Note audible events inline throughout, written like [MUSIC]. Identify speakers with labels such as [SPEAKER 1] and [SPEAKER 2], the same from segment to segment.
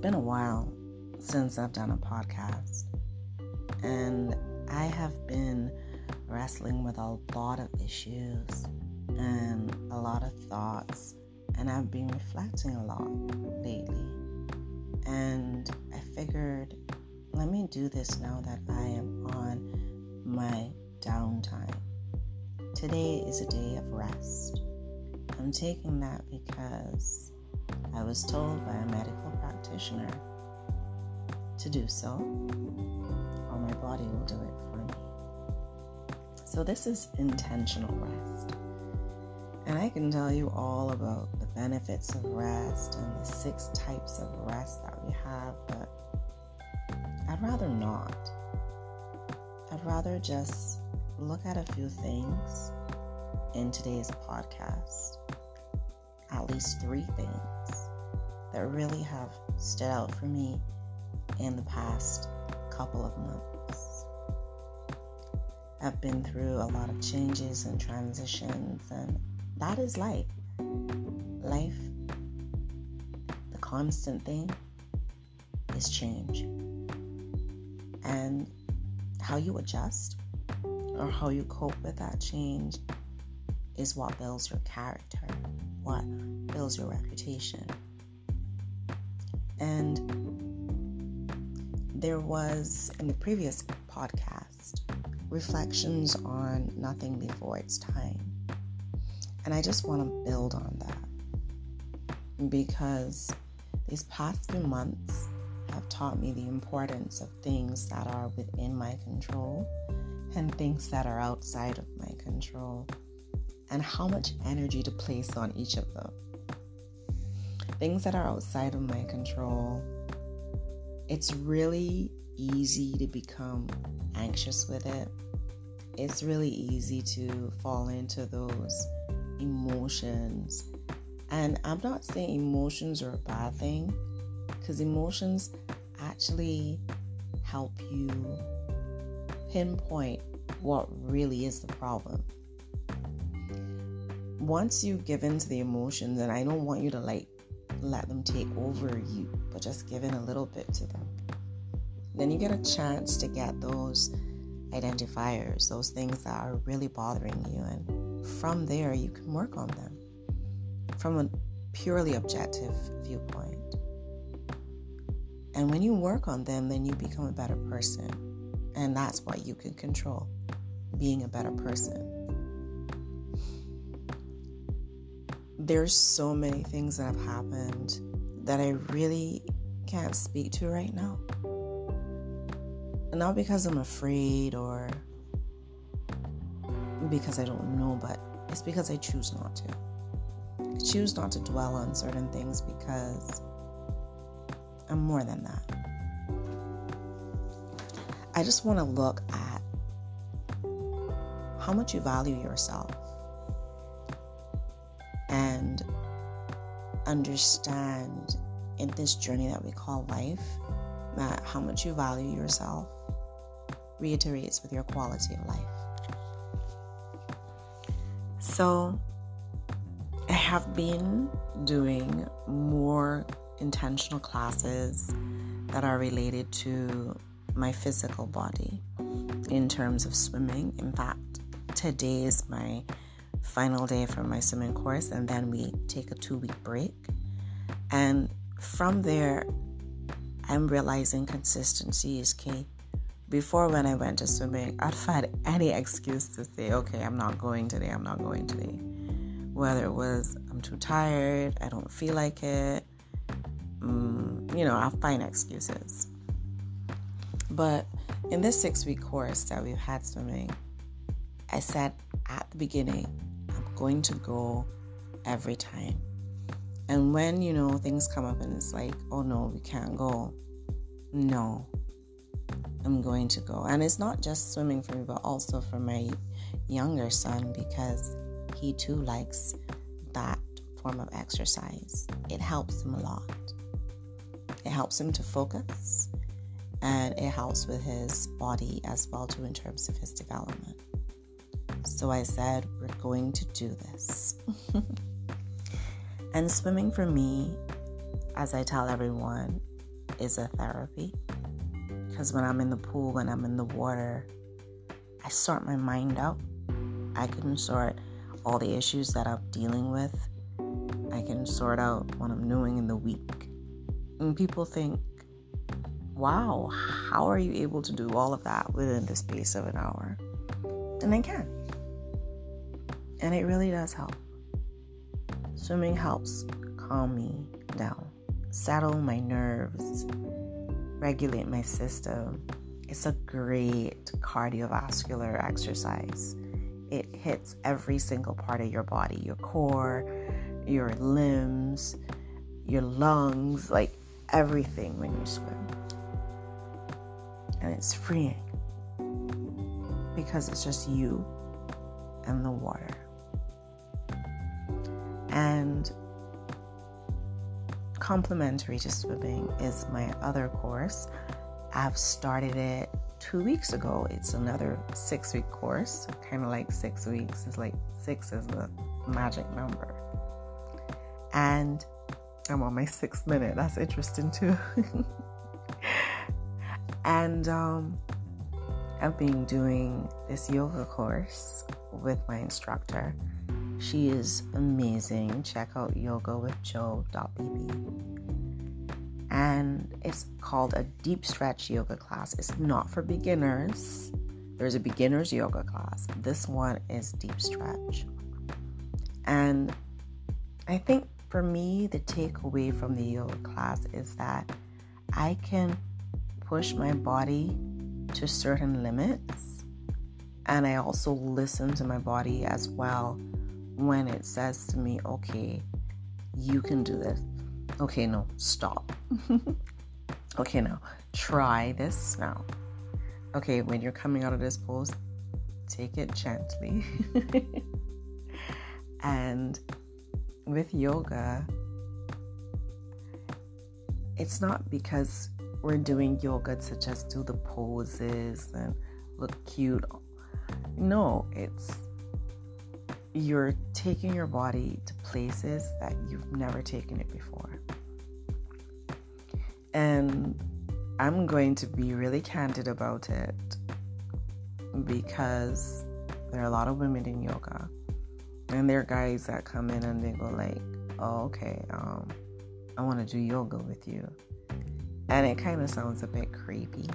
[SPEAKER 1] been a while since I've done a podcast, and I have been wrestling with a lot of issues and a lot of thoughts, and I've been reflecting a lot lately. And I figured, let me do this now that I am on my downtime. Today is a day of rest. I'm taking that because I was told by a medical practitioner to do so, or my body will do it for me. So, this is intentional rest. And I can tell you all about the benefits of rest and the six types of rest that we have, but I'd rather not. I'd rather just look at a few things in today's podcast, at least three things that really have stood out for me in the past couple of months. I've been through a lot of changes and transitions, and that is life. Life, the constant thing is change. And how you adjust or how you cope with that change is what builds your character, what builds your reputation. And there was in the previous podcast reflections on nothing before its time. And I just want to build on that because these past few months have taught me the importance of things that are within my control and things that are outside of my control and how much energy to place on each of them. Things that are outside of my control, it's really easy to become anxious with it. It's really easy to fall into those emotions. And I'm not saying emotions are a bad thing, because emotions actually help you pinpoint what really is the problem once you give in to the emotions, and I don't want you to like let them take over you, but just give in a little bit to them, then you get a chance to get those identifiers, those things that are really bothering you. And from there, you can work on them from a purely objective viewpoint. And when you work on them, then you become a better person. And that's what you can control being a better person. There's so many things that have happened that I really can't speak to right now. Not because I'm afraid or because I don't know, but it's because I choose not to. I choose not to dwell on certain things because I'm more than that. I just want to look at how much you value yourself and understand in this journey that we call life that how much you value yourself reiterates with your quality of life. So, I have been doing more intentional classes that are related to my physical body in terms of swimming. In fact, today is my final day for my swimming course, and then we take a two week break. And from there, I'm realizing consistency is key. Before, when I went to swimming, I'd find any excuse to say, okay, I'm not going today, I'm not going today. Whether it was, I'm too tired, I don't feel like it, um, you know, I'll find excuses. But in this six week course that we've had swimming, I said at the beginning, going to go every time. And when, you know, things come up and it's like, oh no, we can't go. No, I'm going to go. And it's not just swimming for me, but also for my younger son because he too likes that form of exercise. It helps him a lot. It helps him to focus and it helps with his body as well too in terms of his development. So I said, We're going to do this. [LAUGHS] and swimming for me, as I tell everyone, is a therapy. Because when I'm in the pool, when I'm in the water, I sort my mind out. I can sort all the issues that I'm dealing with. I can sort out what I'm doing in the week. And people think, wow, how are you able to do all of that within the space of an hour? And I can. And it really does help. Swimming helps calm me down, settle my nerves, regulate my system. It's a great cardiovascular exercise. It hits every single part of your body your core, your limbs, your lungs, like everything when you swim. And it's freeing because it's just you and the water. And complementary to swimming is my other course. I've started it two weeks ago. It's another six week course, kind of like six weeks. It's like six is the magic number. And I'm on my sixth minute. That's interesting too. [LAUGHS] and um, I've been doing this yoga course with my instructor. She is amazing. Check out yogawithjo.bb. And it's called a deep stretch yoga class. It's not for beginners. There's a beginner's yoga class. This one is deep stretch. And I think for me, the takeaway from the yoga class is that I can push my body to certain limits. And I also listen to my body as well when it says to me, okay, you can do this. Okay, no, stop. [LAUGHS] okay, now try this now. Okay, when you're coming out of this pose, take it gently. [LAUGHS] and with yoga, it's not because we're doing yoga to just do the poses and look cute. No, it's you're taking your body to places that you've never taken it before. And I'm going to be really candid about it because there are a lot of women in yoga. And there are guys that come in and they go like, oh, okay, um, I want to do yoga with you. And it kind of sounds a bit creepy.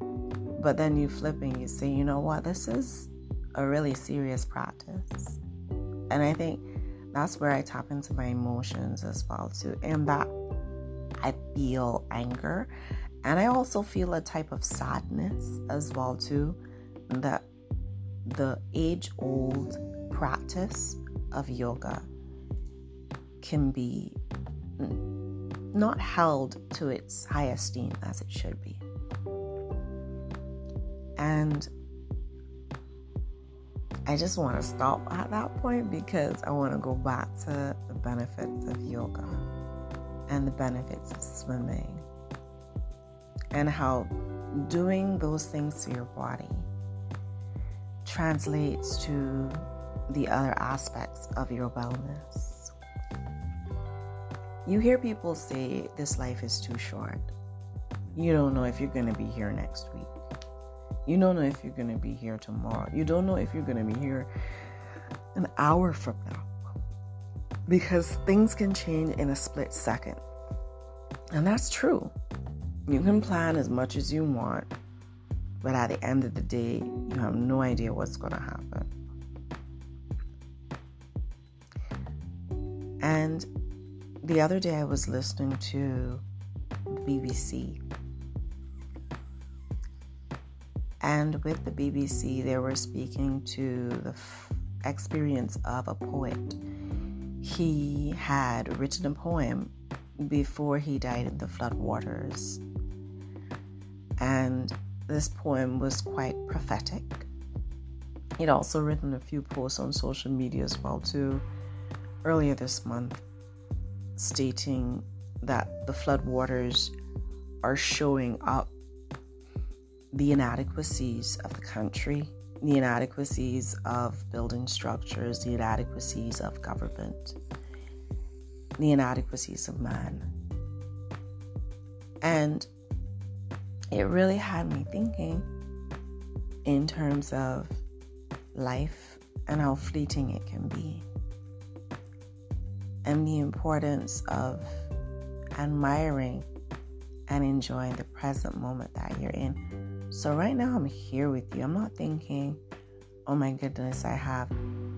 [SPEAKER 1] But then you flip and you say, you know what, this is a really serious practice. And I think that's where I tap into my emotions as well too. And that I feel anger and I also feel a type of sadness as well too that the age old practice of yoga can be not held to its high esteem as it should be. And I just want to stop at that point because I want to go back to the benefits of yoga and the benefits of swimming and how doing those things to your body translates to the other aspects of your wellness. You hear people say this life is too short. You don't know if you're going to be here next week. You don't know if you're going to be here tomorrow. You don't know if you're going to be here an hour from now. Because things can change in a split second. And that's true. You can plan as much as you want, but at the end of the day, you have no idea what's going to happen. And the other day, I was listening to the BBC And with the BBC, they were speaking to the f- experience of a poet. He had written a poem before he died in the floodwaters. And this poem was quite prophetic. He'd also written a few posts on social media as well too earlier this month stating that the floodwaters are showing up the inadequacies of the country, the inadequacies of building structures, the inadequacies of government, the inadequacies of man. And it really had me thinking in terms of life and how fleeting it can be, and the importance of admiring and enjoying the present moment that you're in. So, right now, I'm here with you. I'm not thinking, oh my goodness, I have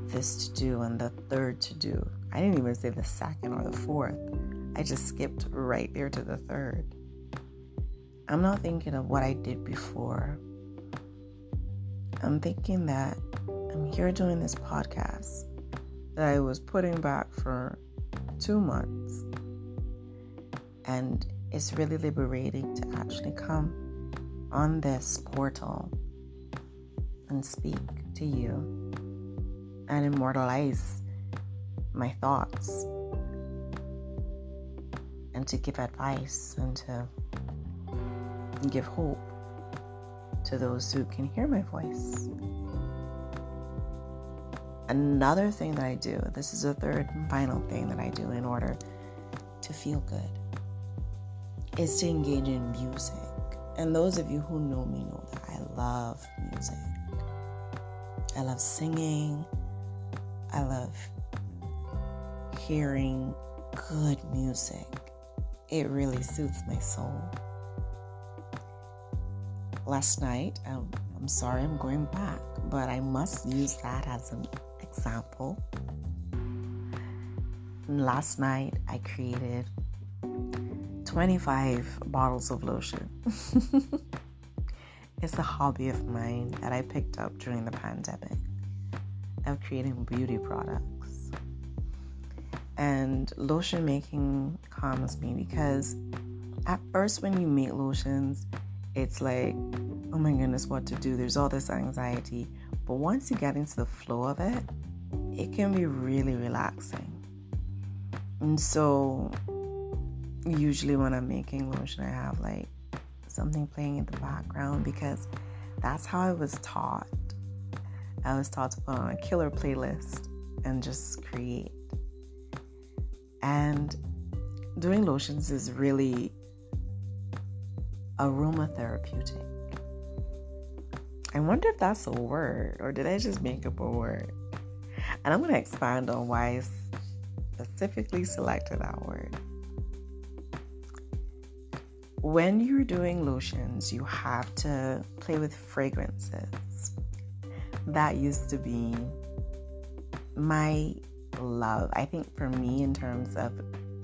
[SPEAKER 1] this to do and the third to do. I didn't even say the second or the fourth. I just skipped right there to the third. I'm not thinking of what I did before. I'm thinking that I'm here doing this podcast that I was putting back for two months. And it's really liberating to actually come on this portal and speak to you and immortalize my thoughts and to give advice and to give hope to those who can hear my voice. Another thing that I do, this is the third and final thing that I do in order to feel good, is to engage in music. And those of you who know me know that I love music. I love singing. I love hearing good music. It really soothes my soul. Last night, I'm, I'm sorry I'm going back, but I must use that as an example. Last night, I created 25 bottles of lotion. [LAUGHS] it's a hobby of mine that I picked up during the pandemic of creating beauty products. And lotion making calms me because at first, when you make lotions, it's like, oh my goodness, what to do? There's all this anxiety. But once you get into the flow of it, it can be really relaxing. And so, usually when I'm making lotion, I have like something playing in the background because that's how I was taught. I was taught to put on a killer playlist and just create. And doing lotions is really aromatherapeutic. I wonder if that's a word or did I just make up a word? And I'm going to expand on why I specifically selected that word. When you're doing lotions, you have to play with fragrances. That used to be my love. I think for me, in terms of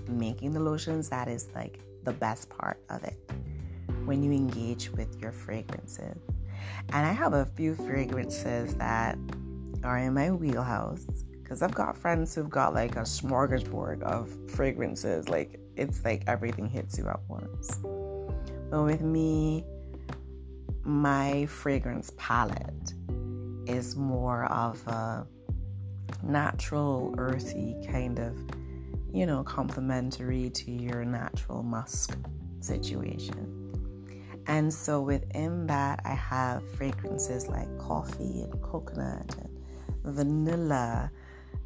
[SPEAKER 1] making the lotions, that is like the best part of it when you engage with your fragrances. And I have a few fragrances that are in my wheelhouse because I've got friends who've got like a smorgasbord of fragrances. Like it's like everything hits you at once. With me, my fragrance palette is more of a natural, earthy kind of, you know, complementary to your natural musk situation. And so within that, I have fragrances like coffee and coconut and vanilla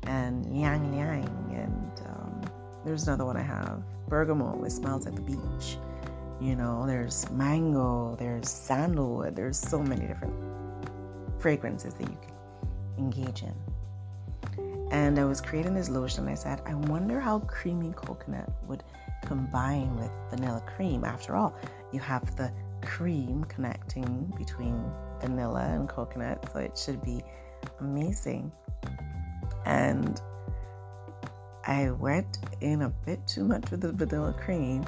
[SPEAKER 1] and ylang ylang. And um, there's another one I have bergamot, it smells like the beach. You know, there's mango, there's sandalwood, there's so many different fragrances that you can engage in. And I was creating this lotion. I said, I wonder how creamy coconut would combine with vanilla cream. After all, you have the cream connecting between vanilla and coconut, so it should be amazing. And I went in a bit too much with the vanilla cream,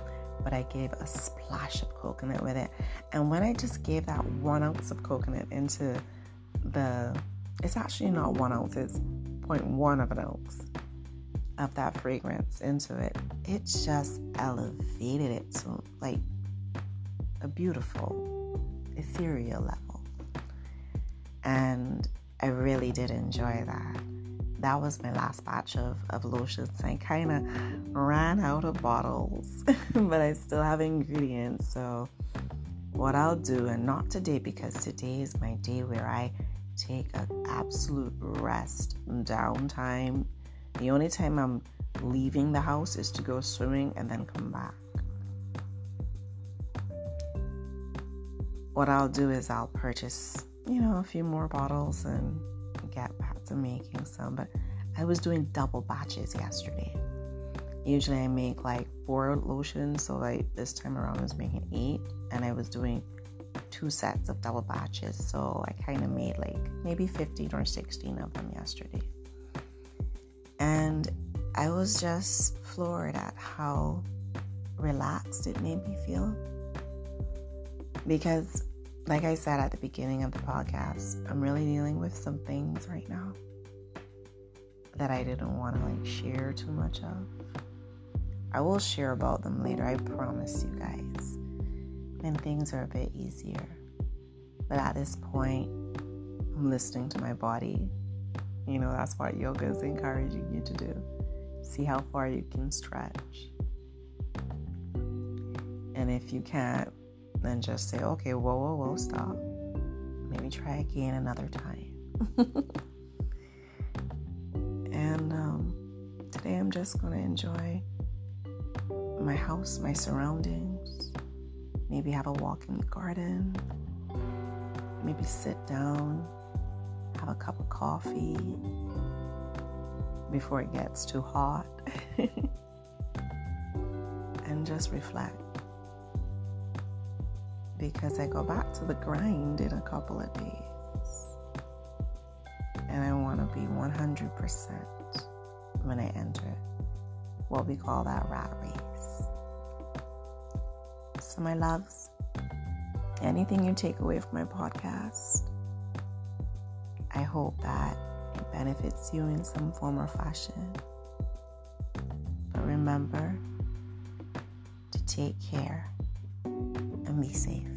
[SPEAKER 1] but I gave a splash of coconut with it. And when I just gave that one ounce of coconut into the, it's actually not one ounce, it's 0.1 of an ounce of that fragrance into it, it just elevated it to like a beautiful, ethereal level. And I really did enjoy that. That was my last batch of, of lotions. I kind of ran out of bottles, [LAUGHS] but I still have ingredients. So, what I'll do, and not today because today is my day where I take an absolute rest downtime. The only time I'm leaving the house is to go swimming and then come back. what I'll do is I'll purchase, you know, a few more bottles and get back to making some. But I was doing double batches yesterday. Usually I make like four lotions, so like this time around I was making eight, and I was doing two sets of double batches. So I kind of made like maybe 15 or 16 of them yesterday. And I was just floored at how relaxed it made me feel. Because, like I said at the beginning of the podcast, I'm really dealing with some things right now that I didn't want to like share too much of. I will share about them later, I promise you guys, when things are a bit easier. But at this point, I'm listening to my body. You know, that's what yoga is encouraging you to do. See how far you can stretch. And if you can't, then just say, okay, whoa, whoa, whoa, stop. Maybe try again another time. [LAUGHS] and um, today I'm just going to enjoy my house, my surroundings. Maybe have a walk in the garden. Maybe sit down, have a cup of coffee before it gets too hot. [LAUGHS] and just reflect. Because I go back to the grind in a couple of days. And I want to be 100% when I enter what we call that rat race. So, my loves, anything you take away from my podcast, I hope that it benefits you in some form or fashion. But remember to take care and be safe.